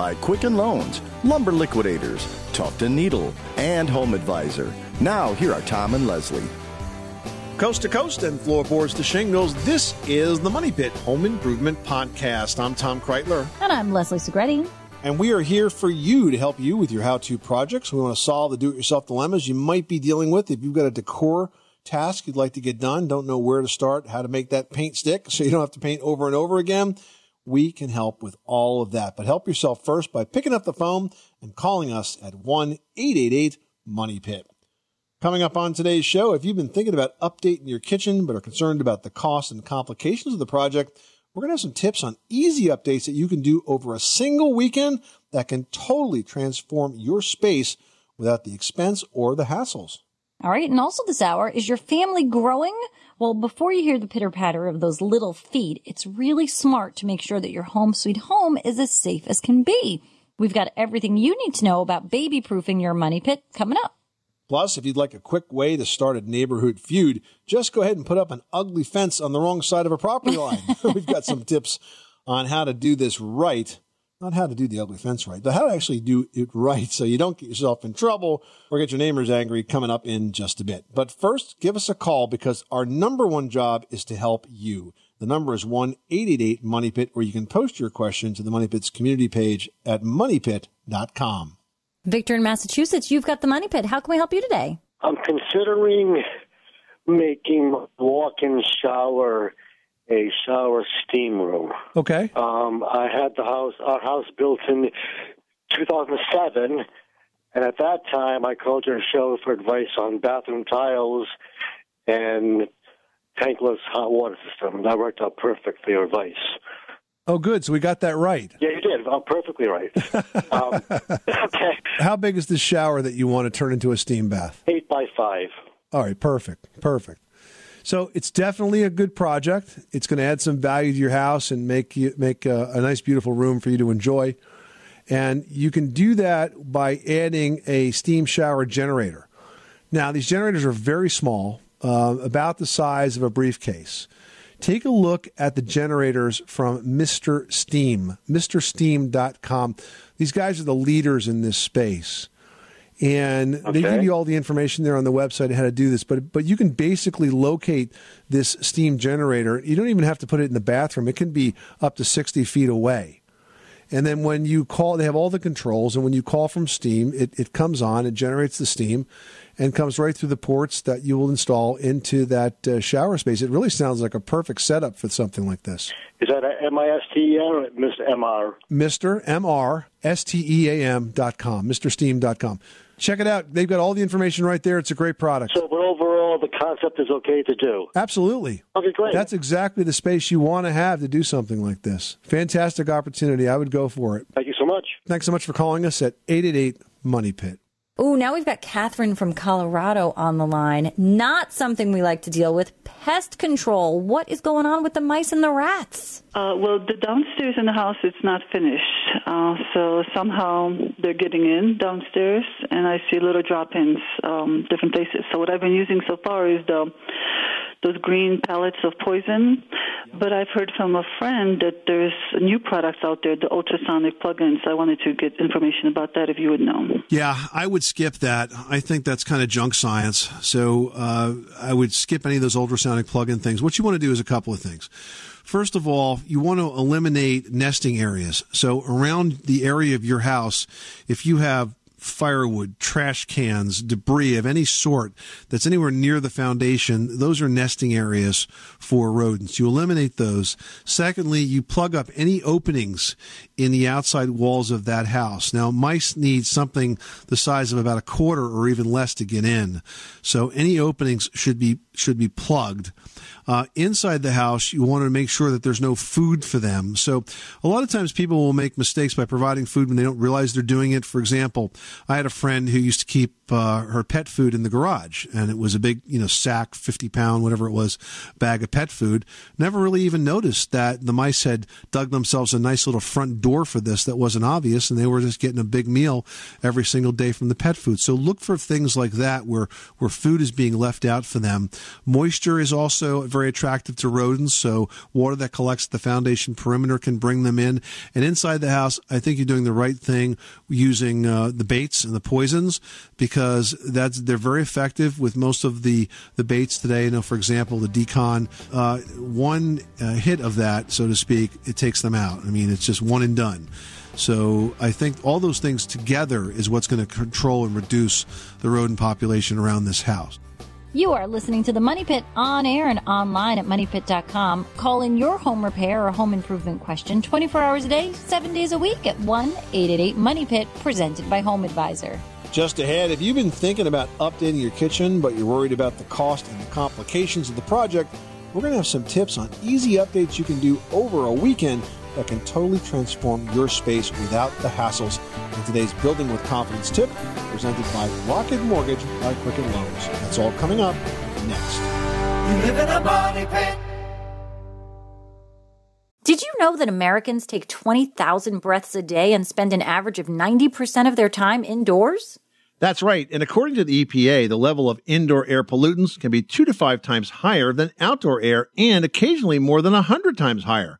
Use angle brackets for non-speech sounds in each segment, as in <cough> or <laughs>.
By Quicken Loans, Lumber Liquidators, Tuft & Needle, and Home Advisor. Now, here are Tom and Leslie. Coast to coast and floorboards to shingles, this is the Money Pit Home Improvement Podcast. I'm Tom Kraeutler, And I'm Leslie Segrete. and we are here for you to help you with your how to projects. We want to solve the do it yourself dilemmas you might be dealing with. If you've got a decor task you'd like to get done, don't know where to start, how to make that paint stick so you don't have to paint over and over again, we can help with all of that. But help yourself first by picking up the phone and calling us at 1 888 Money Pit. Coming up on today's show, if you've been thinking about updating your kitchen but are concerned about the cost and complications of the project, we're going to have some tips on easy updates that you can do over a single weekend that can totally transform your space without the expense or the hassles. All right. And also this hour, is your family growing? Well, before you hear the pitter patter of those little feet, it's really smart to make sure that your home sweet home is as safe as can be. We've got everything you need to know about baby proofing your money pit coming up. Plus, if you'd like a quick way to start a neighborhood feud, just go ahead and put up an ugly fence on the wrong side of a property line. <laughs> <laughs> We've got some tips on how to do this right. Not how to do the ugly fence right, but how to actually do it right so you don't get yourself in trouble or get your neighbors angry coming up in just a bit. But first, give us a call because our number one job is to help you. The number is 1 888 Money Pit, or you can post your question to the Money Pit's community page at moneypit.com. Victor in Massachusetts, you've got the money pit. How can we help you today? I'm considering making my walk-in shower a shower steam room. Okay. Um, I had the house, our house built in 2007, and at that time I called your show for advice on bathroom tiles and tankless hot water system. That worked out perfect for your advice. Oh, good. So we got that right. Yeah, you did. Oh, perfectly right. <laughs> um, <laughs> okay, How big is the shower that you want to turn into a steam bath? eight by five. All right, perfect, perfect. So it's definitely a good project. It's going to add some value to your house and make you make a, a nice, beautiful room for you to enjoy. And you can do that by adding a steam shower generator. Now, these generators are very small, uh, about the size of a briefcase. Take a look at the generators from Mr. Steam, MrSteam.com. These guys are the leaders in this space. And they give you all the information there on the website how to do this. But but you can basically locate this steam generator. You don't even have to put it in the bathroom. It can be up to 60 feet away. And then when you call, they have all the controls. And when you call from Steam, it, it comes on, it generates the steam, and comes right through the ports that you will install into that uh, shower space. It really sounds like a perfect setup for something like this. Is that a M-I-S-T-E-R or Mr. M-R? Mr. M-R, S-T-E-A-M dot com, MrSteam dot com. Check it out. They've got all the information right there. It's a great product. So, but overall, the concept is okay to do. Absolutely. Okay, great. That's exactly the space you want to have to do something like this. Fantastic opportunity. I would go for it. Thank you so much. Thanks so much for calling us at 888 Money Pit. Ooh, now we've got Catherine from Colorado on the line. Not something we like to deal with. Pest control. What is going on with the mice and the rats? Uh, well, the downstairs in the house it's not finished, uh, so somehow they're getting in downstairs, and I see little drop-ins, um, different places. So what I've been using so far is the those green pellets of poison. But I've heard from a friend that there's new products out there, the ultrasonic plugins. I wanted to get information about that if you would know. Yeah, I would skip that. I think that's kind of junk science. So uh, I would skip any of those ultrasonic plug-in things. What you want to do is a couple of things. First of all, you want to eliminate nesting areas. So around the area of your house, if you have firewood, trash cans, debris of any sort that's anywhere near the foundation, those are nesting areas for rodents. You eliminate those. Secondly, you plug up any openings in the outside walls of that house. Now, mice need something the size of about a quarter or even less to get in. So any openings should be should be plugged. Uh, inside the house, you want to make sure that there's no food for them. So a lot of times people will make mistakes by providing food when they don't realize they're doing it. For example, I had a friend who used to keep uh, her pet food in the garage, and it was a big, you know, sack, 50 pound, whatever it was, bag of pet food. Never really even noticed that the mice had dug themselves a nice little front door for this that wasn't obvious, and they were just getting a big meal every single day from the pet food. So look for things like that where, where food is being left out for them. Moisture is also very attractive to rodents, so water that collects at the foundation perimeter can bring them in. And inside the house, I think you're doing the right thing using uh, the baits and the poisons because that's they're very effective with most of the the baits today. You know, for example, the d-CON, uh, one uh, hit of that, so to speak, it takes them out. I mean, it's just one and done. So I think all those things together is what's going to control and reduce the rodent population around this house. You are listening to the Money Pit on air and online at moneypit.com. Call in your home repair or home improvement question 24 hours a day, 7 days a week at 1 888 Money Pit, presented by Home Advisor. Just ahead, if you've been thinking about updating your kitchen, but you're worried about the cost and the complications of the project, we're going to have some tips on easy updates you can do over a weekend that can totally transform your space without the hassles. In today's Building with Confidence tip, presented by Rocket Mortgage by Quicken Loans. That's all coming up next. You live in a money pit. Did you know that Americans take 20,000 breaths a day and spend an average of 90% of their time indoors? That's right. And according to the EPA, the level of indoor air pollutants can be two to five times higher than outdoor air and occasionally more than a hundred times higher.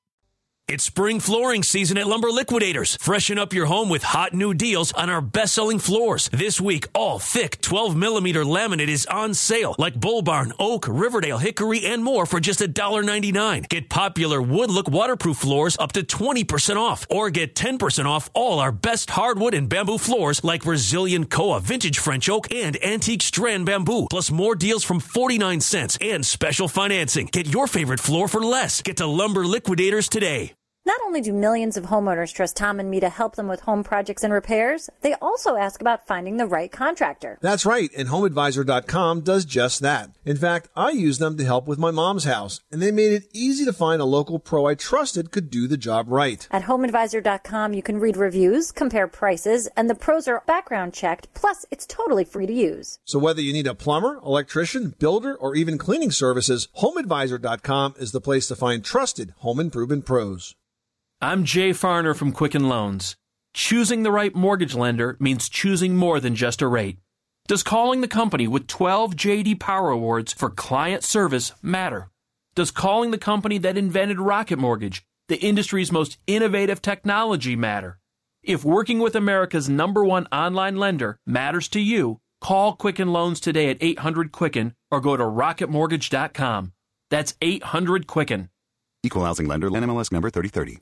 It's spring flooring season at Lumber Liquidators. Freshen up your home with hot new deals on our best selling floors. This week, all thick 12 millimeter laminate is on sale, like Bull Barn, Oak, Riverdale, Hickory, and more for just $1.99. Get popular wood look waterproof floors up to 20% off, or get 10% off all our best hardwood and bamboo floors like Brazilian Koa, Vintage French Oak, and Antique Strand Bamboo. Plus more deals from 49 cents and special financing. Get your favorite floor for less. Get to Lumber Liquidators today. Not only do millions of homeowners trust Tom and me to help them with home projects and repairs, they also ask about finding the right contractor. That's right, and HomeAdvisor.com does just that. In fact, I use them to help with my mom's house, and they made it easy to find a local pro I trusted could do the job right. At HomeAdvisor.com, you can read reviews, compare prices, and the pros are background checked, plus it's totally free to use. So whether you need a plumber, electrician, builder, or even cleaning services, HomeAdvisor.com is the place to find trusted home improvement pros. I'm Jay Farner from Quicken Loans. Choosing the right mortgage lender means choosing more than just a rate. Does calling the company with 12 JD Power Awards for client service matter? Does calling the company that invented Rocket Mortgage, the industry's most innovative technology, matter? If working with America's number one online lender matters to you, call Quicken Loans today at 800 Quicken or go to rocketmortgage.com. That's 800 Quicken. Equal housing lender, NMLS number 3030.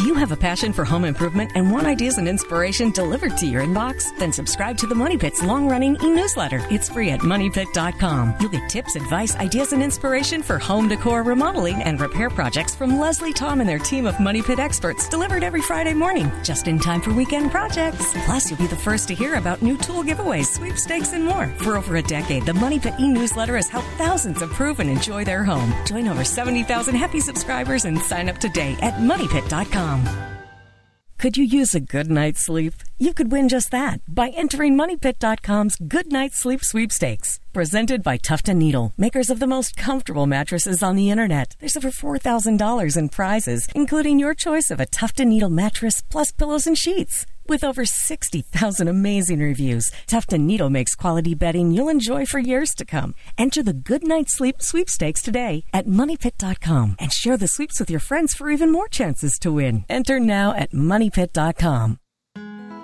you have a passion for home improvement and want ideas and inspiration delivered to your inbox? Then subscribe to the Money Pit's long running e newsletter. It's free at moneypit.com. You'll get tips, advice, ideas, and inspiration for home decor, remodeling, and repair projects from Leslie Tom and their team of Money Pit experts delivered every Friday morning, just in time for weekend projects. Plus, you'll be the first to hear about new tool giveaways, sweepstakes, and more. For over a decade, the Money Pit e newsletter has helped thousands improve and enjoy their home. Join over 70,000 happy subscribers and sign up today at moneypit.com. Could you use a good night's sleep? You could win just that by entering MoneyPit.com's Good Night Sleep Sweepstakes. Presented by Tuft & Needle, makers of the most comfortable mattresses on the internet. There's over $4,000 in prizes, including your choice of a Tuft & Needle mattress plus pillows and sheets. With over 60,000 amazing reviews, Tuft & Needle makes quality bedding you'll enjoy for years to come. Enter the Good Night Sleep sweepstakes today at moneypit.com and share the sweeps with your friends for even more chances to win. Enter now at moneypit.com.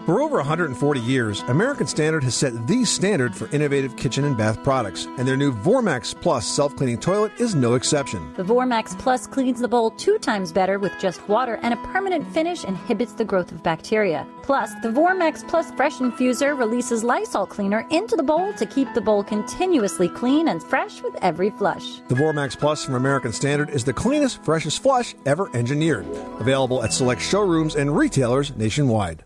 For over 140 years, American Standard has set the standard for innovative kitchen and bath products, and their new Vormax Plus self cleaning toilet is no exception. The Vormax Plus cleans the bowl two times better with just water, and a permanent finish inhibits the growth of bacteria. Plus, the Vormax Plus Fresh Infuser releases Lysol cleaner into the bowl to keep the bowl continuously clean and fresh with every flush. The Vormax Plus from American Standard is the cleanest, freshest flush ever engineered. Available at select showrooms and retailers nationwide.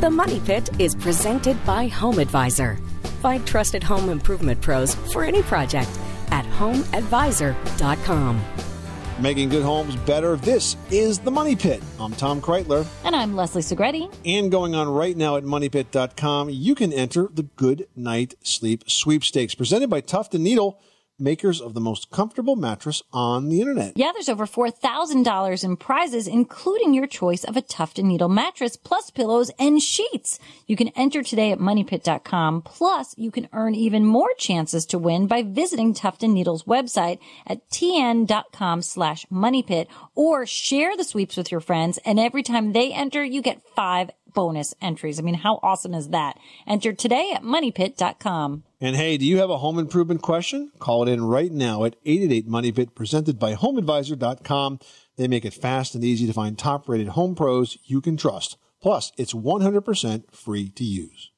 The Money Pit is presented by Home Advisor. Find trusted home improvement pros for any project at homeadvisor.com. Making good homes better. This is the Money Pit. I'm Tom Kraeutler. And I'm Leslie Segrete. And going on right now at moneypit.com, you can enter the Good Night Sleep Sweepstakes presented by Tuft and Needle, makers of the most comfortable mattress on the internet. Yeah, there's over $4,000 in prizes, including your choice of a Tuft & Needle mattress, plus pillows and sheets. You can enter today at moneypit.com. Plus, you can earn even more chances to win by visiting Tuft & Needle's website at tn.com slash moneypit or share the sweeps with your friends. And every time they enter, you get five bonus entries. I mean, how awesome is that? Enter today at moneypit.com. And hey, do you have a home improvement question? Call it in right now at 888 Money Pit, presented by HomeAdvisor.com. They make it fast and easy to find top rated home pros you can trust. Plus, it's 100% free to use.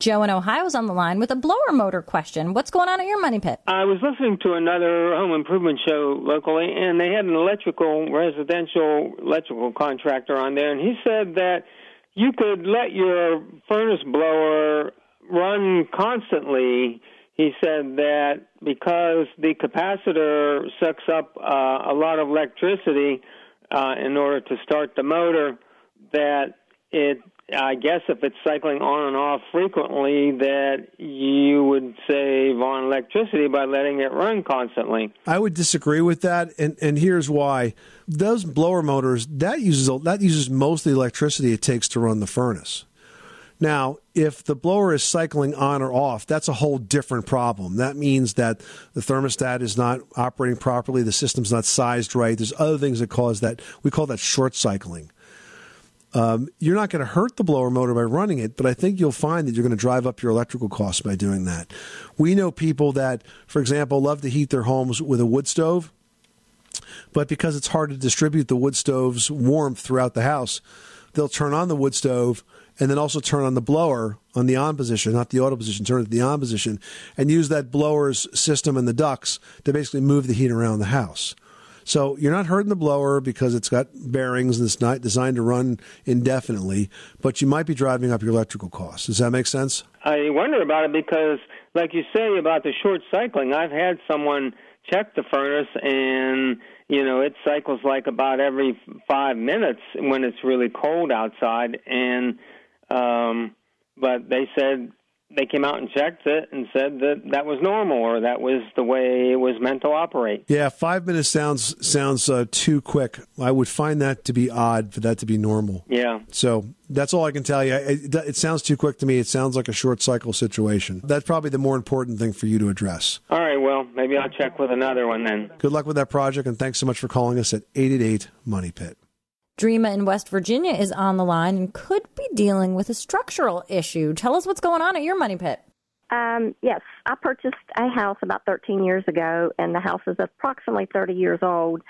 Joe in Ohio is on the line with a blower motor question. What's going on at your money pit? I was listening to another home improvement show locally, and they had an electrical, residential electrical contractor on there, and he said that you could let your furnace blower run constantly he said that because the capacitor sucks up uh, a lot of electricity uh, in order to start the motor, that it I guess if it's cycling on and off frequently, that you would save on electricity by letting it run constantly. I would disagree with that, and and here's why: those blower motors that uses that uses most of the electricity it takes to run the furnace. Now, if the blower is cycling on or off, that's a whole different problem. That means that the thermostat is not operating properly, the system's not sized right. There's other things that cause that. We call that short cycling. Um, you're not going to hurt the blower motor by running it, but I think you'll find that you're going to drive up your electrical costs by doing that. We know people that, for example, love to heat their homes with a wood stove, but because it's hard to distribute the wood stove's warmth throughout the house, they'll turn on the wood stove and then also turn on the blower on the on position, not the auto position, turn it to the on position, and use that blower's system and the ducts to basically move the heat around the house. So you're not hurting the blower because it's got bearings and it's not designed to run indefinitely, but you might be driving up your electrical costs. Does that make sense? I wonder about it because, like you say about the short cycling, I've had someone check the furnace and you know it cycles like about every five minutes when it's really cold outside and um but they said they came out and checked it and said that that was normal or that was the way it was meant to operate. Yeah, five minutes sounds sounds uh, too quick. I would find that to be odd for that to be normal. Yeah. So that's all I can tell you. It, it sounds too quick to me. It sounds like a short cycle situation. That's probably the more important thing for you to address. All right, well, maybe I'll check with another one then. Good luck with that project, and thanks so much for calling us at 888 Money Pit. Dreama in West Virginia is on the line and could be dealing with a structural issue. Tell us what's going on at your money pit. Um, yes, I purchased a house about 13 years ago, and the house is approximately 30 years old.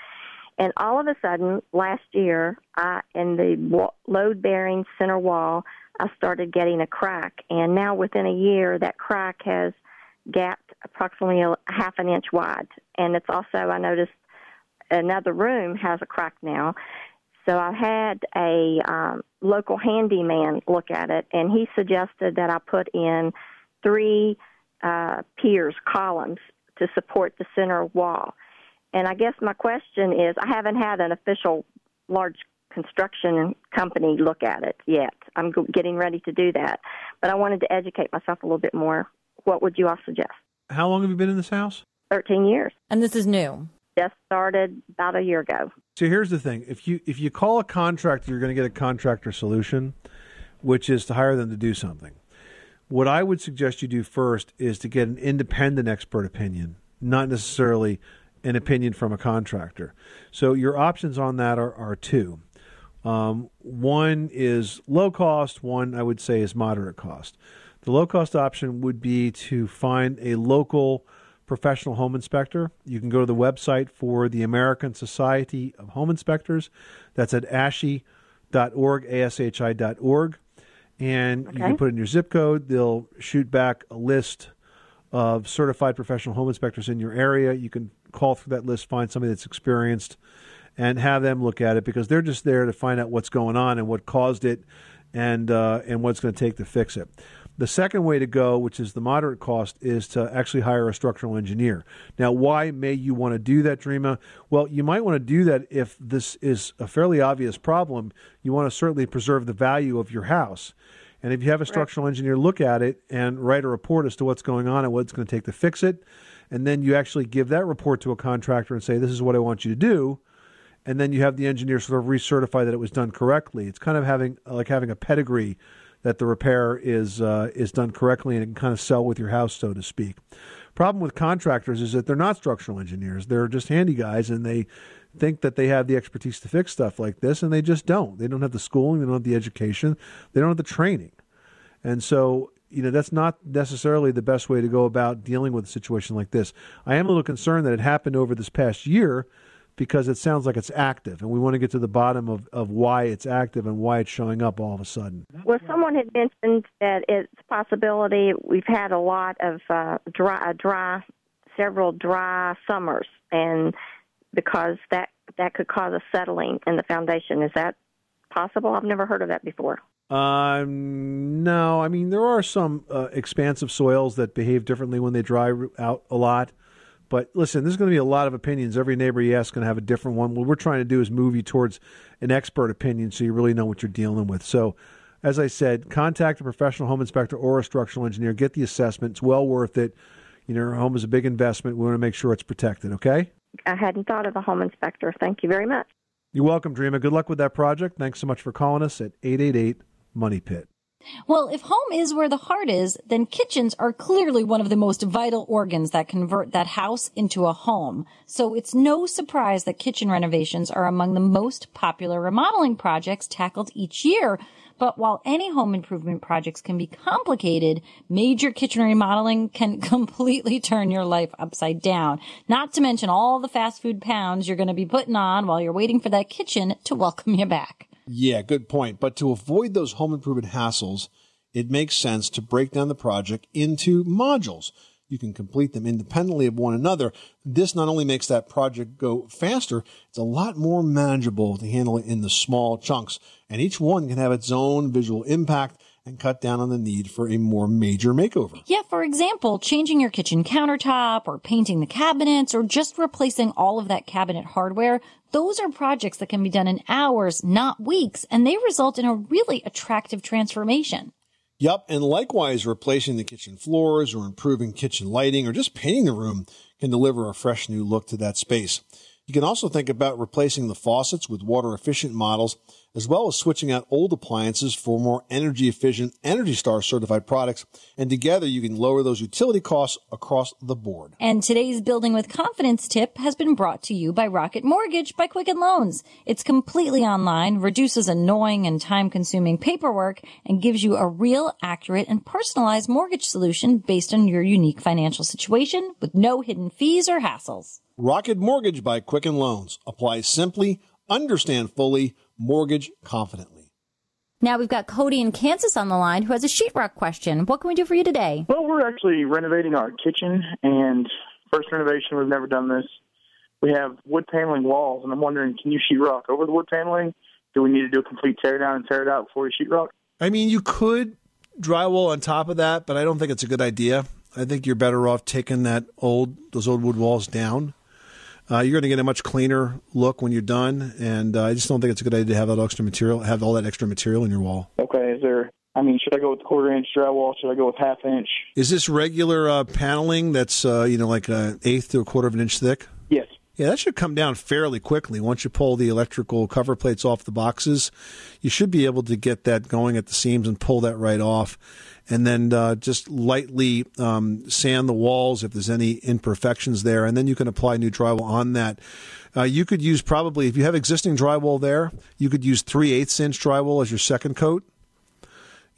And all of a sudden, last year, I, in the load bearing center wall, I started getting a crack. And now, within a year, that crack has gapped approximately a half an inch wide. And it's also, I noticed, another room has a crack now. So I had a um, local handyman look at it, and he suggested that I put in three uh, piers, columns, to support the center wall. And I guess my question is I haven't had an official large construction company look at it yet. I'm getting ready to do that. But I wanted to educate myself a little bit more. What would you all suggest? How long have you been in this house? 13 years. And this is new. Just started about a year ago. So here's the thing: if you if you call a contractor, you're going to get a contractor solution, which is to hire them to do something. What I would suggest you do first is to get an independent expert opinion, not necessarily an opinion from a contractor. So your options on that are, are two. Um, one is low cost. One I would say is moderate cost. The low cost option would be to find a local professional home inspector. You can go to the website for the American Society of Home Inspectors. That's at ashi.org, ashi.org. And you can put in your zip code. They'll shoot back a list of certified professional home inspectors in your area. You can call through that list, find somebody that's experienced, and have them look at it because they're just there to find out what's going on and what caused it and, uh, and what it's going to take to fix it. The second way to go, which is the moderate cost, is to actually hire a structural engineer. Now, why may you want to do that, Dreama? Well, you might want to do that if this is a fairly obvious problem. You want to certainly preserve the value of your house. And if you have a structural engineer look at it and write a report as to what's going on and what it's going to take to fix it, and then you actually give that report to a contractor and say, This is what I want you to do, and then you have the engineer sort of recertify that it was done correctly. It's kind of having like having a pedigree that the repair is uh, is done correctly and it can kind of sell with your house, so to speak. Problem with contractors is that they're not structural engineers; they're just handy guys, and they think that they have the expertise to fix stuff like this, and they just don't. They don't have the schooling, they don't have the education, they don't have the training, and so you know that's not necessarily the best way to go about dealing with a situation like this. I am a little concerned that it happened over this past year because it sounds like it's active, and we want to get to the bottom of, of why it's active and why it's showing up all of a sudden. Well, someone had mentioned that it's a possibility we've had a lot of uh, dry, dry, several dry summers, and because that that could cause a settling in the foundation. Is that possible? I've never heard of that before. Um, no, I mean there are some uh, expansive soils that behave differently when they dry out a lot. But listen, there's going to be a lot of opinions. Every neighbor you ask is going to have a different one. What we're trying to do is move you towards an expert opinion, so you really know what you're dealing with. So, as I said, contact a professional home inspector or a structural engineer. Get the assessment. It's well worth it. You know, your home is a big investment. We want to make sure it's protected. Okay. I hadn't thought of a home inspector. Thank you very much. You're welcome, Dreama. Good luck with that project. Thanks so much for calling us at 888 Money Pit. Well, if home is where the heart is, then kitchens are clearly one of the most vital organs that convert that house into a home. So it's no surprise that kitchen renovations are among the most popular remodeling projects tackled each year. But while any home improvement projects can be complicated, major kitchen remodeling can <laughs> completely turn your life upside down. Not to mention all the fast food pounds you're going to be putting on while you're waiting for that kitchen to <laughs> welcome you back. Yeah, good point. But to avoid those home improvement hassles, it makes sense to break down the project into modules. You can complete them independently of one another. This not only makes that project go faster, it's a lot more manageable to handle it in the small chunks. And each one can have its own visual impact and cut down on the need for a more major makeover. Yeah, for example, changing your kitchen countertop or painting the cabinets or just replacing all of that cabinet hardware. Those are projects that can be done in hours, not weeks, and they result in a really attractive transformation. Yep, and likewise, replacing the kitchen floors or improving kitchen lighting or just painting the room can deliver a fresh new look to that space. You can also think about replacing the faucets with water efficient models, as well as switching out old appliances for more energy efficient Energy Star certified products. And together you can lower those utility costs across the board. And today's Building with Confidence tip has been brought to you by Rocket Mortgage by Quicken Loans. It's completely online, reduces annoying and time consuming paperwork, and gives you a real, accurate, and personalized mortgage solution based on your unique financial situation with no hidden fees or hassles. Rocket Mortgage by Quicken Loans. Apply simply, understand fully, mortgage confidently. Now we've got Cody in Kansas on the line who has a sheetrock question. What can we do for you today? Well, we're actually renovating our kitchen, and first renovation, we've never done this. We have wood paneling walls, and I'm wondering, can you sheetrock over the wood paneling? Do we need to do a complete tear down and tear it out before we sheetrock? I mean, you could drywall on top of that, but I don't think it's a good idea. I think you're better off taking that old those old wood walls down. Uh, you're going to get a much cleaner look when you're done, and uh, I just don't think it's a good idea to have that extra material, have all that extra material in your wall. Okay, is there? I mean, should I go with quarter inch drywall? Should I go with half inch? Is this regular uh, paneling that's uh, you know like an eighth to a quarter of an inch thick? Yes. Yeah, that should come down fairly quickly. Once you pull the electrical cover plates off the boxes, you should be able to get that going at the seams and pull that right off. And then uh, just lightly um, sand the walls if there's any imperfections there. And then you can apply new drywall on that. Uh, you could use probably, if you have existing drywall there, you could use 3 eighths inch drywall as your second coat.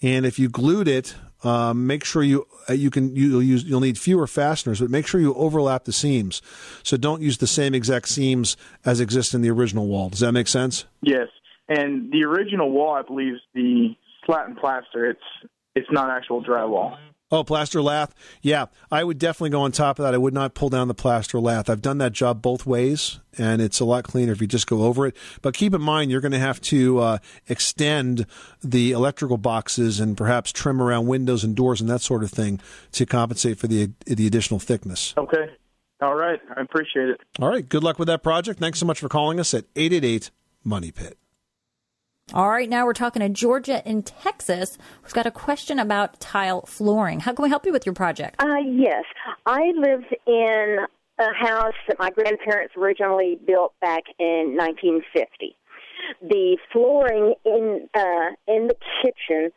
And if you glued it, um, make sure you uh, you can you'll use you'll need fewer fasteners, but make sure you overlap the seams. So don't use the same exact seams as exist in the original wall. Does that make sense? Yes. And the original wall, I believe, is the lath and plaster. It's it's not actual drywall. Oh, plaster lath. Yeah, I would definitely go on top of that. I would not pull down the plaster lath. I've done that job both ways, and it's a lot cleaner if you just go over it. But keep in mind, you're going to have to uh, extend the electrical boxes and perhaps trim around windows and doors and that sort of thing to compensate for the the additional thickness. Okay. All right. I appreciate it. All right. Good luck with that project. Thanks so much for calling us at 888 Money Pit. All right, now we're talking to Georgia in Texas, who's got a question about tile flooring. How can we help you with your project? Uh, yes, I lived in a house that my grandparents originally built back in 1950. The flooring in uh, in the kitchen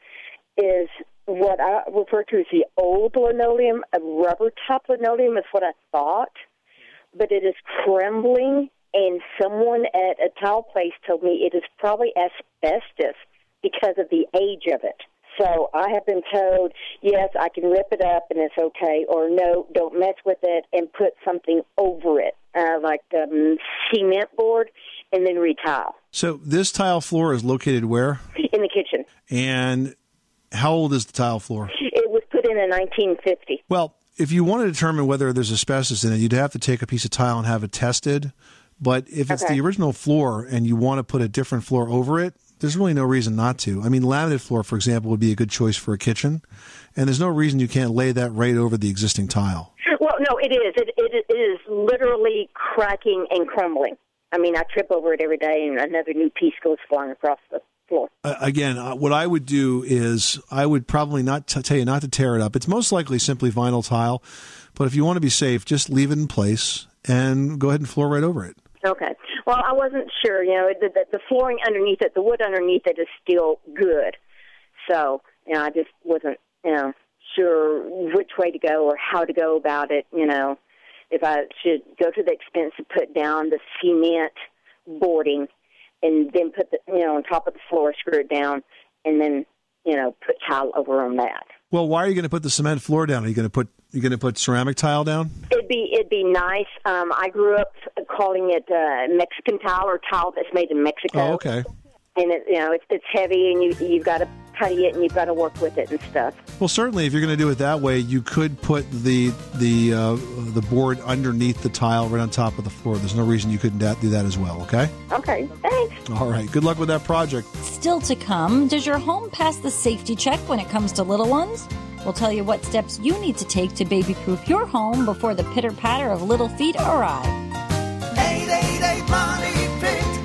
is what I refer to as the old linoleum. A rubber top linoleum is what I thought, but it is crumbling. And someone at a tile place told me it is probably asbestos because of the age of it. So I have been told, yes, I can rip it up and it's okay, or no, don't mess with it and put something over it, uh, like um, cement board, and then retile So this tile floor is located where? in the kitchen. And how old is the tile floor? It was put in in 1950. Well, if you want to determine whether there's asbestos in it, you'd have to take a piece of tile and have it tested. But if it's Okay. the original floor and you want to put a different floor over it, there's really no reason not to. I mean, laminate floor, for example, would be a good choice for a kitchen, and there's no reason you can't lay that right over the existing tile. Well, no, it is. It, it, it is literally cracking and crumbling. I mean, I trip over it every day, and another new piece goes flying across the floor. Uh, again, uh, what I would do is I would probably not t- tell you not to tear it up. It's most likely simply vinyl tile, but if you want to be safe, just leave it in place and go ahead and floor right over it. Okay. Well, I wasn't sure. You know, the, the, the flooring underneath it, the wood underneath it is still good. So, you know, I just wasn't, you know, sure which way to go or how to go about it. You know, if I should go to the expense of put down the cement boarding and then put the, you know, on top of the floor, screw it down, and then, you know, put tile over on that. Well, why are you going to put the cement floor down? Are you going to put you going to put ceramic tile down? It'd be it'd be nice. Um, I grew up calling it uh, Mexican tile or tile that's made in Mexico. Oh, okay. And it, you know, it's it's heavy, and you you've got to putty it, and you've got to work with it and stuff. Well, certainly, if you're going to do it that way, you could put the the uh, the board underneath the tile, right on top of the floor. There's no reason you couldn't do that as well. Okay. Okay. Thanks. All right. Good luck with that project. Still to come, does your home pass the safety check when it comes to little ones? We'll tell you what steps you need to take to baby proof your home before the pitter patter of little feet arrive. 888 Money Pit.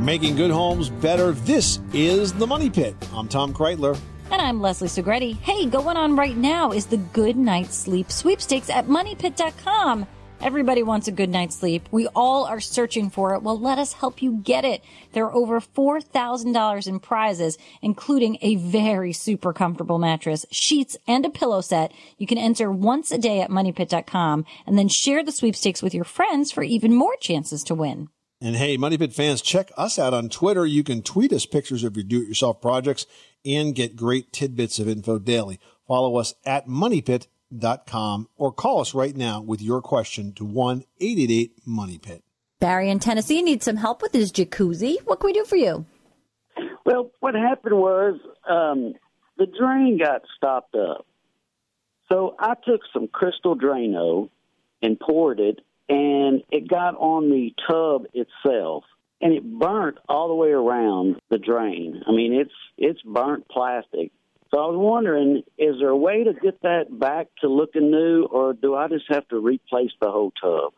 Making good homes better. This is the Money Pit. I'm Tom Kraeutler. And I'm Leslie Segrete. Hey, going on right now is the Good Night Sleep sweepstakes at moneypit.com. Everybody wants a good night's sleep. We all are searching for it. Well, let us help you get it. There are over $4,000 in prizes, including a very super comfortable mattress, sheets, and a pillow set. You can enter once a day at moneypit.com and then share the sweepstakes with your friends for even more chances to win. And hey, Money Pit fans, check us out on Twitter. You can tweet us pictures of your do-it-yourself projects and get great tidbits of info daily. Follow us at moneypit.com or call us right now with your question to 1-888-MONEYPIT. Barry in Tennessee needs some help with his jacuzzi. What can we do for you? Well, what happened was um, the drain got stopped up. So I took some crystal Drano and poured it, and it got on the tub itself, and it burnt all the way around the drain. I mean, it's it's burnt plastic. So I was wondering, is there a way to get that back to looking new, or do I just have to replace the whole tub?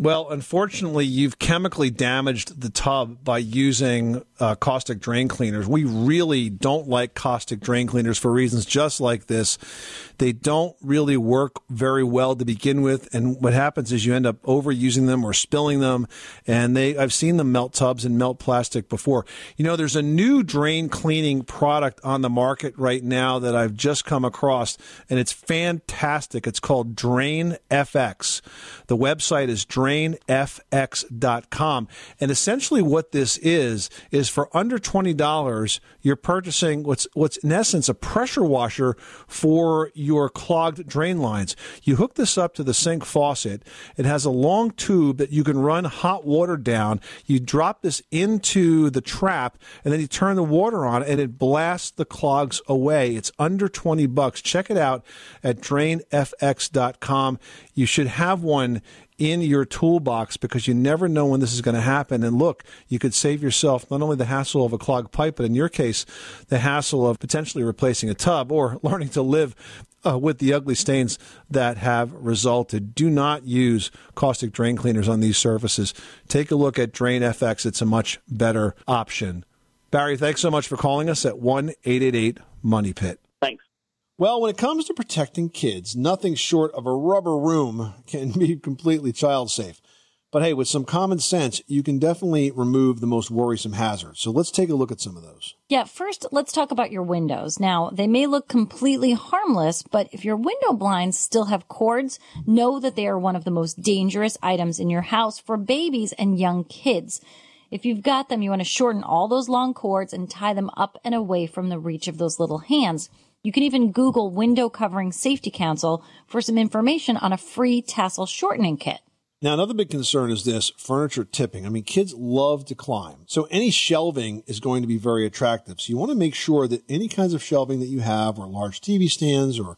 Well, unfortunately, you've chemically damaged the tub by using uh, caustic drain cleaners. We really don't like caustic drain cleaners for reasons just like this. They don't really work very well to begin with, and what happens is you end up overusing them or spilling them. And they, I've seen them melt tubs and melt plastic before. You know, there's a new drain cleaning product on the market right now that I've just come across, and it's fantastic. It's called Drain FX. The website is drainfx.com. And essentially what this is, is for under $20, you're purchasing what's, what's in essence a pressure washer for your clogged drain lines. You hook this up to the sink faucet. It has a long tube that you can run hot water down. You drop this into the trap and then you turn the water on and it blasts the clogs away. It's under 20 bucks. Check it out at drainfx.com. You should have one in your toolbox because you never know when this is going to happen. And look, you could save yourself not only the hassle of a clogged pipe, but in your case, the hassle of potentially replacing a tub or <laughs> learning to live uh, with the ugly stains that have resulted. Do not use caustic drain cleaners on these surfaces. Take a look at Drain FX. It's a much better option. Barry, thanks so much for calling us at 1 888 Money Pit. Well, when it comes to protecting kids, nothing short of a rubber room can <laughs> be completely child safe. But hey, with some common sense, you can definitely remove the most worrisome hazards. So let's take a look at some of those. Yeah, first, let's talk about your windows. Now, they may look completely harmless, but if your window blinds still have cords, know that they are one of the most dangerous items in your house for babies and young kids. If you've got them, you want to shorten all those long cords and tie them up and away from the reach of those little hands. You can even Google Window Covering Safety Council for some information on a free tassel shortening kit. Now, another big concern is this furniture tipping. I mean, kids love to climb. So any shelving is going to be very attractive. So you want to make sure that any kinds of shelving that you have or large TV stands or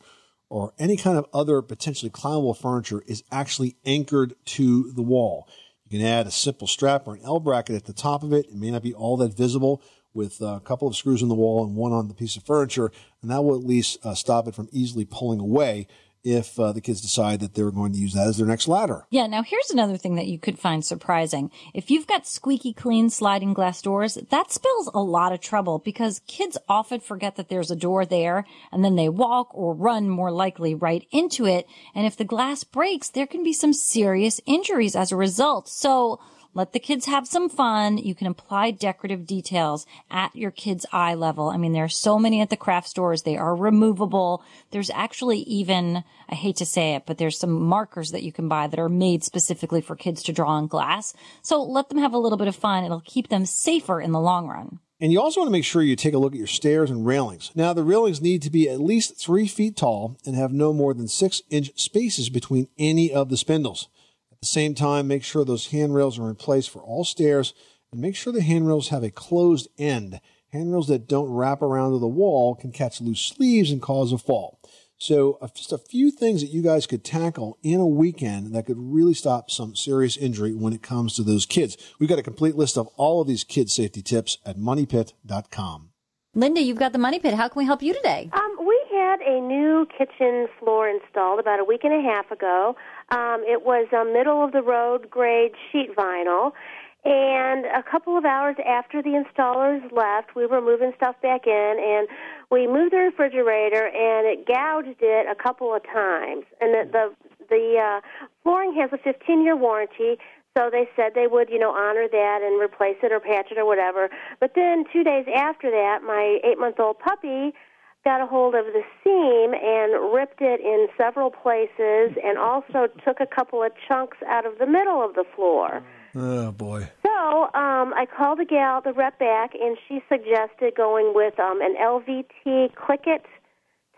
or any kind of other potentially climbable furniture is actually anchored to the wall. You can add a simple strap or an L bracket at the top of it. It may not be all that visible with a couple of screws in the wall and one on the piece of furniture, and that will at least uh, stop it from easily pulling away if uh, the kids decide that they're going to use that as their next ladder. Yeah, now here's another thing that you could find surprising. If you've got squeaky clean sliding glass doors, that spells a lot of trouble because kids often forget that there's a door there and then they walk or run more likely right into it. And if the glass breaks, there can be some serious injuries as a result. So let the kids have some fun. You can apply decorative details at your kids' eye level. I mean, there are so many at the craft stores. They are removable. There's actually even, I hate to say it, but there's some markers that you can buy that are made specifically for kids to draw on glass. So let them have a little bit of fun. It'll keep them safer in the long run. And you also want to make sure you take a look at your stairs and railings. Now, the railings need to be at least three feet tall and have no more than six inch spaces between any of the spindles. At the same time, make sure those handrails are in place for all stairs and make sure the handrails have a closed end. Handrails that don't wrap around to the wall can catch loose sleeves and cause a fall. So, uh, just a few things that you guys could tackle in a weekend that could really stop some serious injury when it comes to those kids. We've got a complete list of all of these kid safety tips at moneypit.com. Linda, you've got the money pit. How can we help you today? Um, we had a new kitchen floor installed about a week and a half ago. Um, it was a middle of the road grade sheet vinyl. And a couple of hours after the installers left, we were moving stuff back in, and we moved the refrigerator, and it gouged it a couple of times. And the the, the uh, flooring has a 15 year warranty, so they said they would, you know, honor that and replace it or patch it or whatever. But then two days after that, my eight month old puppy got a hold of the seam and ripped it in several places and also took a couple of chunks out of the middle of the floor. Oh, boy. So um, I called the gal, the rep back, and she suggested going with um, an LVT Click-It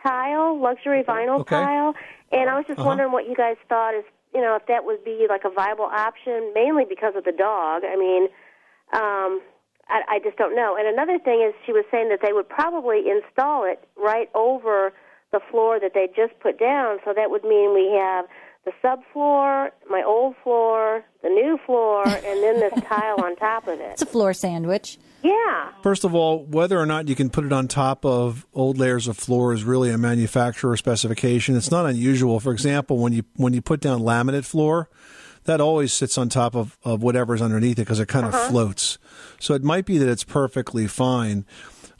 tile, luxury vinyl Okay. tile. And I was just Uh-huh. wondering what you guys thought is, you know, if that would be like a viable option, mainly because of the dog. I mean, um, I, I just don't know. And another thing is, she was saying that they would probably install it right over the floor that they just put down. So that would mean we have the subfloor, my old floor, the new floor, <laughs> and then this tile on top of it. It's a floor sandwich. Yeah. First of all, whether or not you can put it on top of old layers of floor is really a manufacturer specification. It's not unusual. For example, when you when you put down laminate floor, that always sits on top of, of whatever's underneath it because it kind of Uh-huh. floats. So it might be that it's perfectly fine.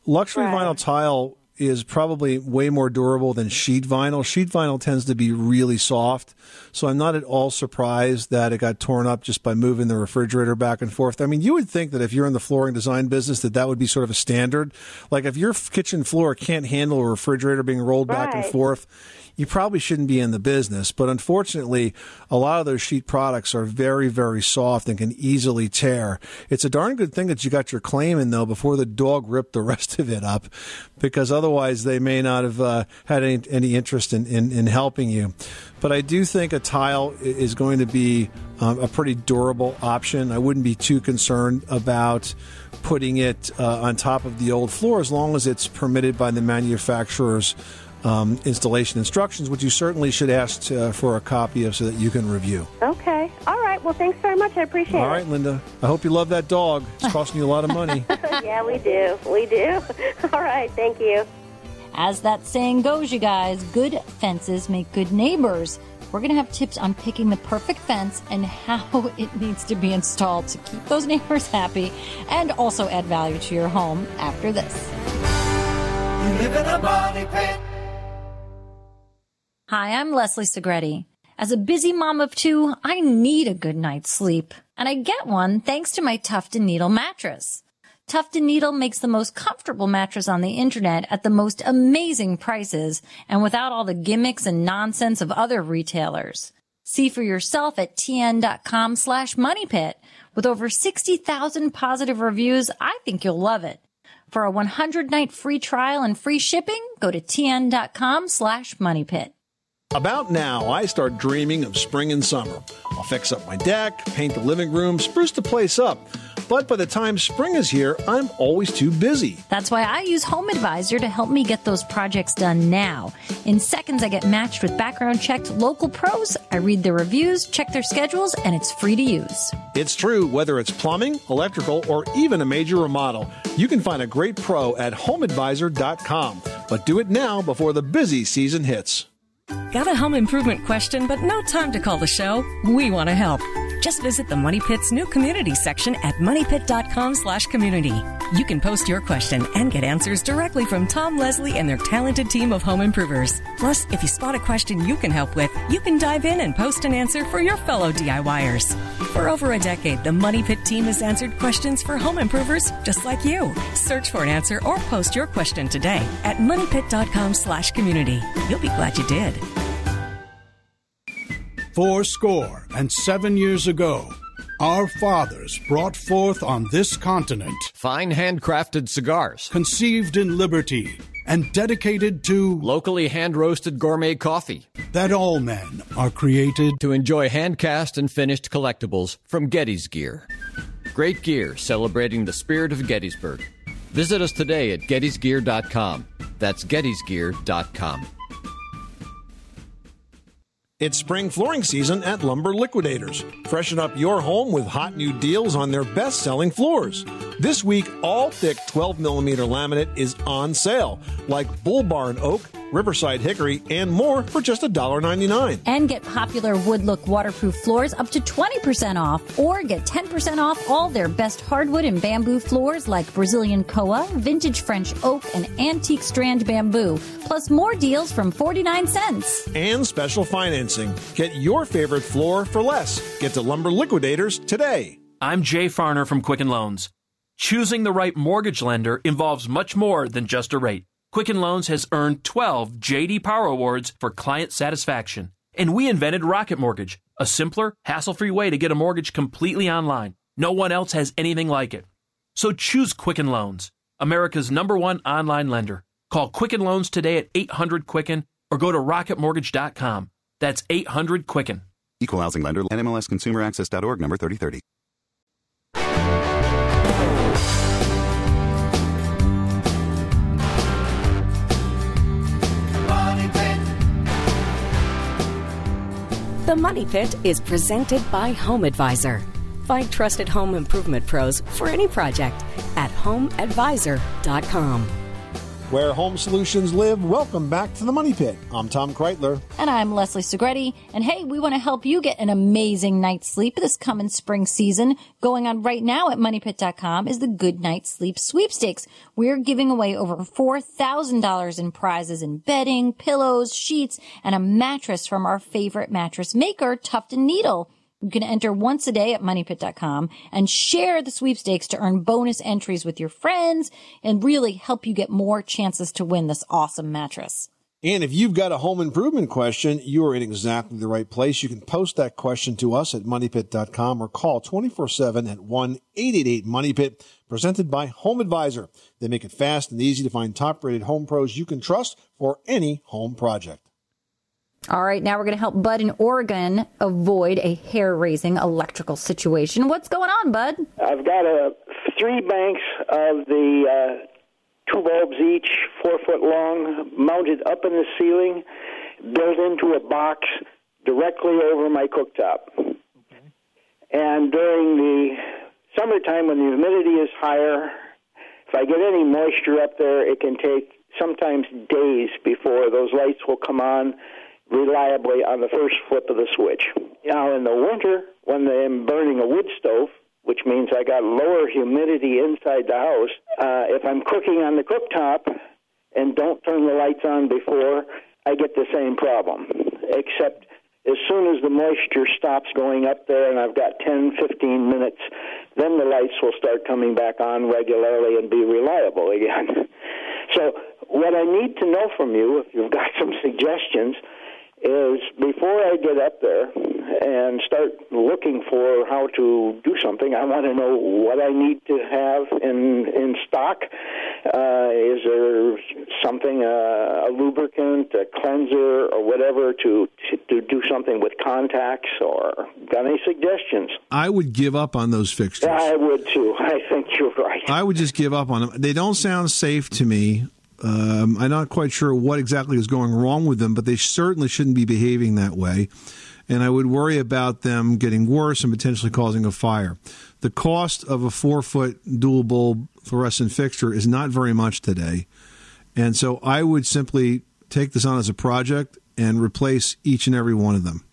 Luxury vinyl tile is probably way more durable than sheet vinyl. Sheet vinyl tends to be really soft, so I'm not at all surprised that it got torn up just by moving the refrigerator back and forth. I mean, you would think that if you're in the flooring design business that that would be sort of a standard. Like if your kitchen floor can't handle a refrigerator being rolled back and forth, you probably shouldn't be in the business. But unfortunately, a lot of those sheet products are very, very soft and can easily tear. It's a darn good thing that you got your claim in though before the dog ripped the <laughs> rest of it up, because otherwise they may not have uh, had any, any interest in, in, in helping you. But I do think a tile is going to be um, a pretty durable option. I wouldn't be too concerned about putting it uh, on top of the old floor as long as it's permitted by the manufacturer's um, installation instructions, which you certainly should ask uh, for a copy of so that you can review. Okay. All right. Well, thanks very much. I appreciate it. All right, Linda. I hope you love that dog. It's costing you a lot of money. <laughs> yeah, we do. We do. <laughs> All right. Thank you. As that saying goes, you guys, good fences make good neighbors. We're going to have tips on picking the perfect fence and how <laughs> it needs to be installed to keep those neighbors happy and also add value to your home after this. You live in a money pit. Hi, I'm Leslie Segrete. As a busy mom of two, I need a good night's sleep. And I get one thanks to my Tuft and Needle mattress. Tuft and Needle makes the most comfortable mattress on the internet at the most amazing prices and without all the gimmicks and nonsense of other retailers. See for yourself at tn.com slash moneypit. With over 60,000 positive reviews, I think you'll love it. For a 100 night free trial and free shipping, go to tn.com slash moneypit. About now, I start dreaming of spring and summer. I'll fix up my deck, paint the living room, spruce the place up. But by the time spring is here, I'm always too busy. That's why I use Home Advisor to help me get those projects done now. In seconds, I get matched with background checked local pros. I read their reviews, check their schedules, and it's free to use. It's true, whether it's plumbing, electrical, or even a major remodel, you can find a great pro at homeadvisor.com. But do it now before the busy season hits. Got a home improvement question but no time to call the show? We want to help. Just visit the Money Pit's new community section at moneypit.com slash community. You can post your question and get answers directly from Tom Leslie and their talented team of home improvers. Plus, if you spot a question you can help with, you can dive in and post an answer for your fellow DIYers. For over a decade, the Money Pit team has answered questions for home improvers just like you. Search for an answer or post your question today at moneypit.com slash community. You'll be glad you did. Four score and seven years ago, our fathers brought forth on this continent fine handcrafted cigars, conceived in liberty and dedicated to locally hand roasted gourmet coffee, that all men are created to enjoy hand cast and finished collectibles from Getty's Gear. Great gear celebrating the spirit of Gettysburg. Visit us today at gettysgear.com. That's gettysgear.com. It's spring flooring season at Lumber Liquidators. Freshen up your home with hot new deals on their best selling floors. This week, all thick 12 millimeter laminate is on sale, like Bull Barn Oak, Riverside Hickory, and more for just $1.99. And get popular wood look waterproof floors up to 20% off, or get 10% off all their best hardwood and bamboo floors like Brazilian koa, vintage French oak, and antique strand bamboo, plus more deals from 49 cents. And special financing. Get your favorite floor for less. Get to Lumber Liquidators today. I'm Jay Farner from Quicken Loans. Choosing the right mortgage lender involves much more than just a rate. Quicken Loans has earned 12 JD Power Awards for client satisfaction. And we invented Rocket Mortgage, a simpler, hassle free way to get a mortgage completely online. No one else has anything like it. So choose Quicken Loans, America's number one online lender. Call Quicken Loans today at 800 Quicken or go to rocketmortgage.com. That's 800 Quicken. Equal housing lender, NMLSconsumeraccess.org, number 3030. The Money Pit is presented by Home Advisor. Find trusted home improvement pros for any project at homeadvisor.com. Where home solutions live, welcome back to the Money Pit. I'm Tom Kraeutler. And I'm Leslie Segrete. And hey, we want to help you get an amazing night's sleep this coming spring season. Going on right now at moneypit.com is the Good Night Sleep Sweepstakes. We're giving away over $4,000 in prizes in bedding, pillows, sheets, and a mattress from our favorite mattress maker, Tuft and Needle. You can enter once a day at moneypit.com and share the sweepstakes to earn bonus entries with your friends and really help you get more chances to win this awesome mattress. And if you've got a home improvement question, you are in exactly the right place. You can post that question to us at moneypit.com or call 24-7 at 1-888-MONEYPIT, presented by Home Advisor. They make it fast and easy to find top-rated home pros you can trust for any home project. All right, now we're going to help Bud in Oregon avoid a hair raising electrical situation. What's going on, Bud? I've got uh, three banks of the uh, two bulbs each, four foot long, mounted up in the ceiling, built into a box directly over my cooktop. And during the summertime, when the humidity is higher, if I get any moisture up there, it can take sometimes days before those lights will come on reliably on the first flip of the switch. Now, in the winter, when I'm burning a wood stove, which means I got lower humidity inside the house, uh, if I'm cooking on the cooktop and don't turn the lights on before, I get the same problem. Except as soon as the moisture stops going up there and I've got 10, 15 minutes, then the lights will start coming back on regularly and be reliable again. <laughs> So, what I need to know from you, if you've got some suggestions, is before I get up there and start looking for how to do something, I want to know what I need to have in in stock. Uh, is there something, uh, a lubricant, a cleanser, or whatever to, to to do something with contacts? Or got any suggestions? I would give up on those fixtures. I would too. <laughs> I think you're right. I would just give up on them. They don't sound safe to me. Um, I'm not quite sure what exactly is going wrong with them, but they certainly shouldn't be behaving that way. And I would worry about them getting worse and potentially causing a fire. The cost of a four foot dual bulb fluorescent fixture is not very much today. And so I would simply take this on as a project and replace each and every one of them.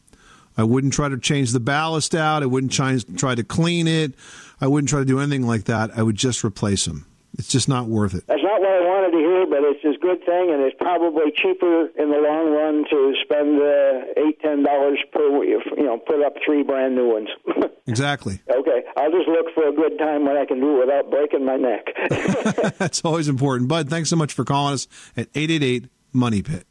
I wouldn't try to change the ballast out. I wouldn't try, try to clean it. I wouldn't try to do anything like that. I would just replace them. It's just not worth it. That's not what I wanted to hear, but it's a good thing, and it's probably cheaper in the long run to spend uh, eight, ten dollars per, you know, put up three brand new ones. <laughs> Exactly. okay, I'll just look for a good time when I can do it without breaking my neck. <laughs> <laughs> That's always important. Bud, thanks so much for calling us at 888 Money Pit.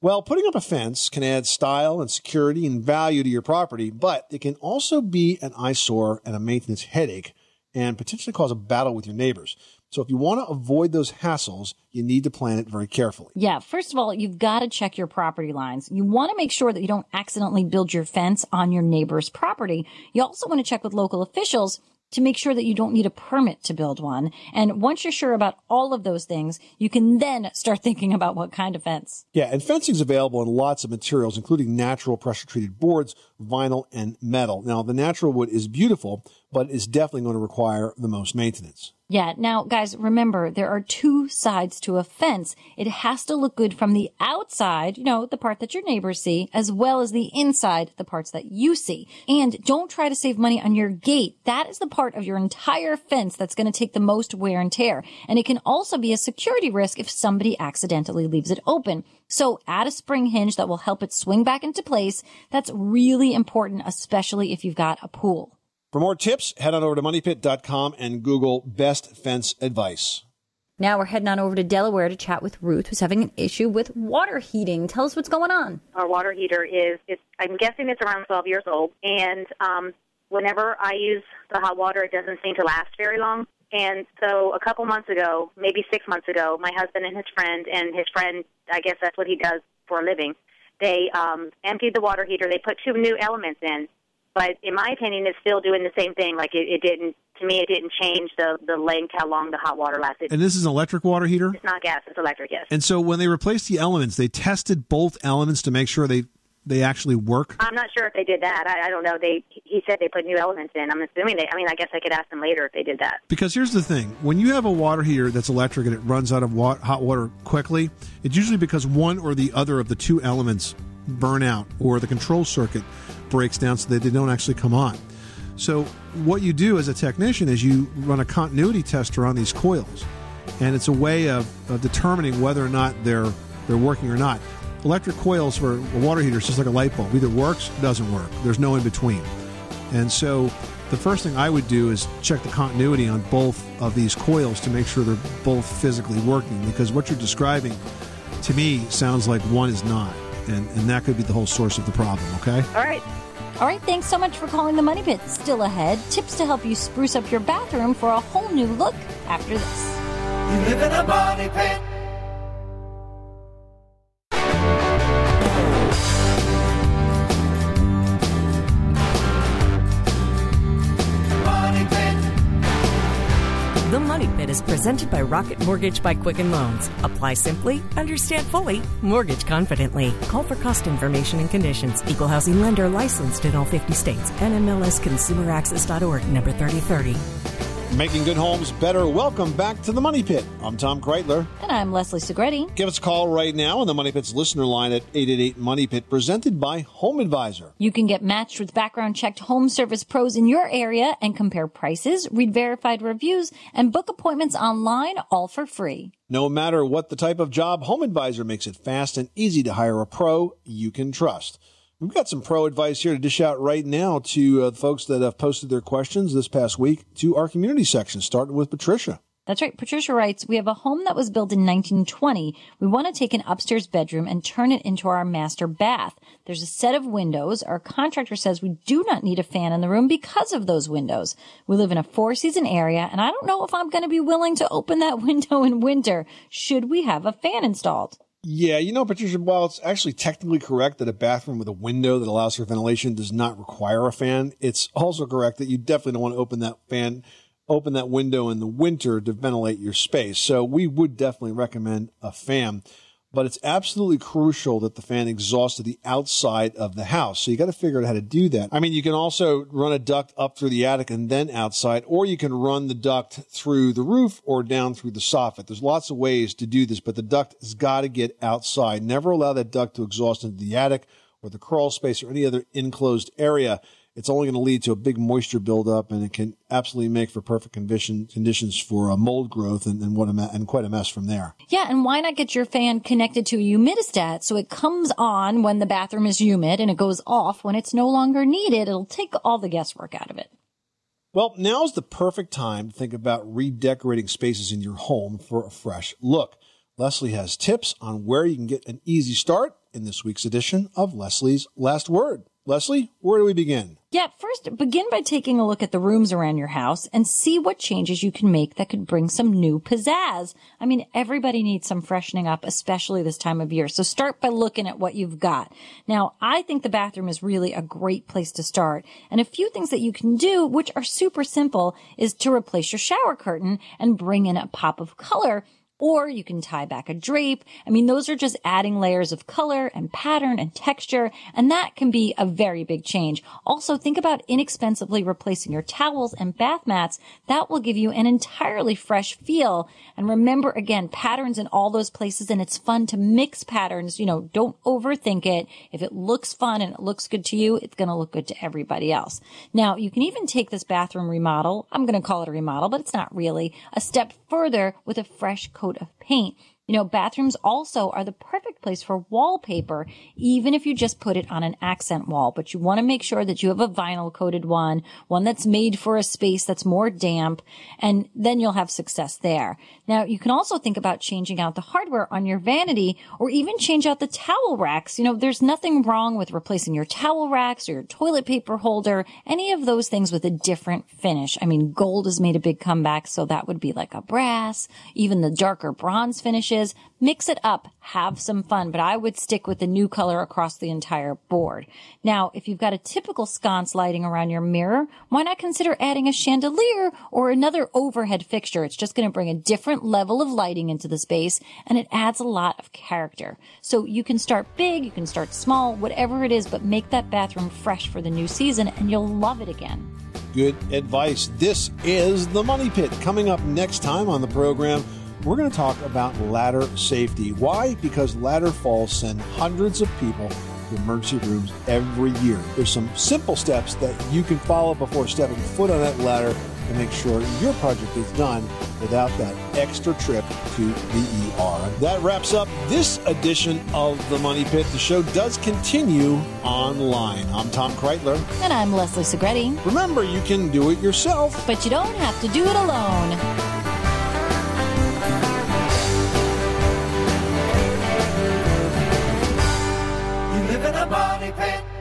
Well, putting up a fence can add style and security and value to your property, but it can also be an eyesore and a maintenance headache and potentially cause a battle with your neighbors. So if you want to avoid those hassles, you need to plan it very carefully. Yeah, first of all, you've got to check your property lines. You want to make sure that you don't accidentally build your fence on your neighbor's property. You also want to check with local officials to make sure that you don't need a permit to build one. And once you're sure about all of those things, you can then start thinking about what kind of fence. Yeah, and fencing is available in lots of materials, including natural pressure treated boards, vinyl, and metal. Now, the natural wood is beautiful, but is definitely going to require the most maintenance. Yeah. Now, guys, remember there are two sides to a fence. It has to look good from the outside, you know, the part that your neighbors see, as well as the inside, the parts that you see. And don't try to save money on your gate. That is the part of your entire fence that's going to take the most wear and tear. And it can also be a security risk if somebody accidentally leaves it open. So add a spring hinge that will help it swing back into place. That's really important, especially if you've got a pool. For more tips, head on over to moneypit.com and Google best fence advice. Now we're heading on over to Delaware to chat with Ruth, who's having an issue with water heating. Tell us what's going on. Our water heater is, it's, I'm guessing it's around 12 years old, and um, whenever I use the hot water, it doesn't seem to last very long. And so a couple months ago, maybe six months ago, my husband and his friend, and his friend, I guess that's what he does for a living, they um, emptied the water heater. They put two new elements in, but in my opinion, it's still doing the same thing. Like it, it didn't, to me, it didn't change the the length, how long the hot water lasted. And this is an electric water heater? It's not gas; it's electric. Yes. And so when they replaced the elements, they tested both elements to make sure they they actually work. I'm not sure if they did that. I, I don't know. They he said they put new elements in. I'm assuming they. I mean, I guess I could ask them later if they did that. Because here's the thing: when you have a water heater that's electric and it runs out of wa- hot water quickly, it's usually because one or the other of the two elements burn out, or the control circuit breaks down so that they don't actually come on. So what you do as a technician is you run a continuity tester on these coils, and it's a way of, of determining whether or not they're they're working or not. Electric coils for a water heater is just like a light bulb; either works, doesn't work. There's no in between. And so the first thing I would do is check the continuity on both of these coils to make sure they're both physically working. Because what you're describing to me sounds like one is not, and and that could be the whole source of the problem. Okay. All right. All right, thanks so much for calling the Money Pit. Still ahead, tips to help you spruce up your bathroom for a whole new look after this. You live in a money pit. Money Pit is presented by Rocket Mortgage by Quicken Loans. Apply simply, understand fully, mortgage confidently. Call for cost information and conditions. Equal housing lender licensed in all 50 states. NMLSConsumerAccess.org number 3030. Making good homes better. Welcome back to the Money Pit. I'm Tom Kraeutler. And I'm Leslie Segrete. Give us a call right now on the Money Pit's listener line at 888 Money Pit, presented by Home Advisor. You can get matched with background checked home service pros in your area and compare prices, read verified reviews, and book appointments online all for free. No matter what the type of job, Home Advisor makes it fast and easy to hire a pro you can trust. We've got some pro advice here to dish out right now to uh, folks that have posted their questions this past week to our community section, starting with Patricia. That's right. Patricia writes, we have a home that was built in 1920. We want to take an upstairs bedroom and turn it into our master bath. There's a set of windows. Our contractor says we do not need a fan in the room because of those windows. We live in a four season area and I don't know if I'm going to be willing to open that <laughs> window in winter. Should we have a fan installed? Yeah, you know, Patricia, while it's actually technically correct that a bathroom with a window that allows for ventilation does not require a fan, it's also correct that you definitely don't want to open that fan open that window in the winter to ventilate your space. So we would definitely recommend a fan, but it's absolutely crucial that the fan exhausts to the outside of the house. So you got to figure out how to do that. I mean, you can also run a duct up through the attic and then outside, or you can run the duct through the roof or down through the soffit. There's lots of ways to do this, but the duct has got to get outside. Never allow that duct to exhaust into the attic or the crawl space or any other enclosed area it's only going to lead to a big moisture buildup, and it can absolutely make for perfect condition, conditions for uh, mold growth and, and what a and quite a mess from there. Yeah, and why not get your fan connected to a humidistat so it comes on when the bathroom is humid and it goes off when it's no longer needed? It'll take all the guesswork out of it. Well, now's the perfect time to think about redecorating spaces in your home for a fresh look. Leslie has tips on where you can get an easy start in this week's edition of Leslie's Last Word. Leslie, where do we begin? Yeah, first begin by taking a look at the rooms around your house and see what changes you can make that could bring some new pizzazz. I mean, everybody needs some freshening up, especially this time of year. So start by looking at what you've got. Now, I think the bathroom is really a great place to start. And a few things that you can do, which are super simple, is to replace your shower curtain and bring in a pop of color or you can tie back a drape. I mean, those are just adding layers of color and pattern and texture, and that can be a very big change. Also, think about inexpensively replacing your towels and bath mats. That will give you an entirely fresh feel. And remember again, patterns in all those places, and it's fun to mix patterns. You know, don't overthink it. If it looks fun and it looks good to you, it's going to look good to everybody else. Now, you can even take this bathroom remodel. I'm going to call it a remodel, but it's not really a step further with a fresh coat coat of paint. You know, bathrooms also are the perfect place for wallpaper, even if you just put it on an accent wall. But you want to make sure that you have a vinyl coated one, one that's made for a space that's more damp, and then you'll have success there. Now, you can also think about changing out the hardware on your vanity or even change out the towel racks. You know, there's nothing wrong with replacing your towel racks or your toilet paper holder, any of those things with a different finish. I mean, gold has made a big comeback, so that would be like a brass, even the darker bronze finishes mix it up, have some fun, but I would stick with the new color across the entire board. Now, if you've got a typical sconce lighting around your mirror, why not consider adding a chandelier or another overhead fixture? It's just going to bring a different level of lighting into the space and it adds a lot of character. So you can start big, you can start small, whatever it is, but make that bathroom fresh for the new season and you'll love it again. Good advice. This is the Money Pit. Coming up next time on the program, we're going to talk about ladder safety. Why? Because ladder falls send hundreds of people to emergency rooms every year. There's some simple steps that you can follow before stepping foot on that ladder to make sure your project is done without that extra trip to the ER. That wraps up this edition of The Money Pit. The show does continue online. I'm Tom Kraeutler. And I'm Leslie Segrete. Remember, you can do it yourself, but you don't have to do it alone. money pit.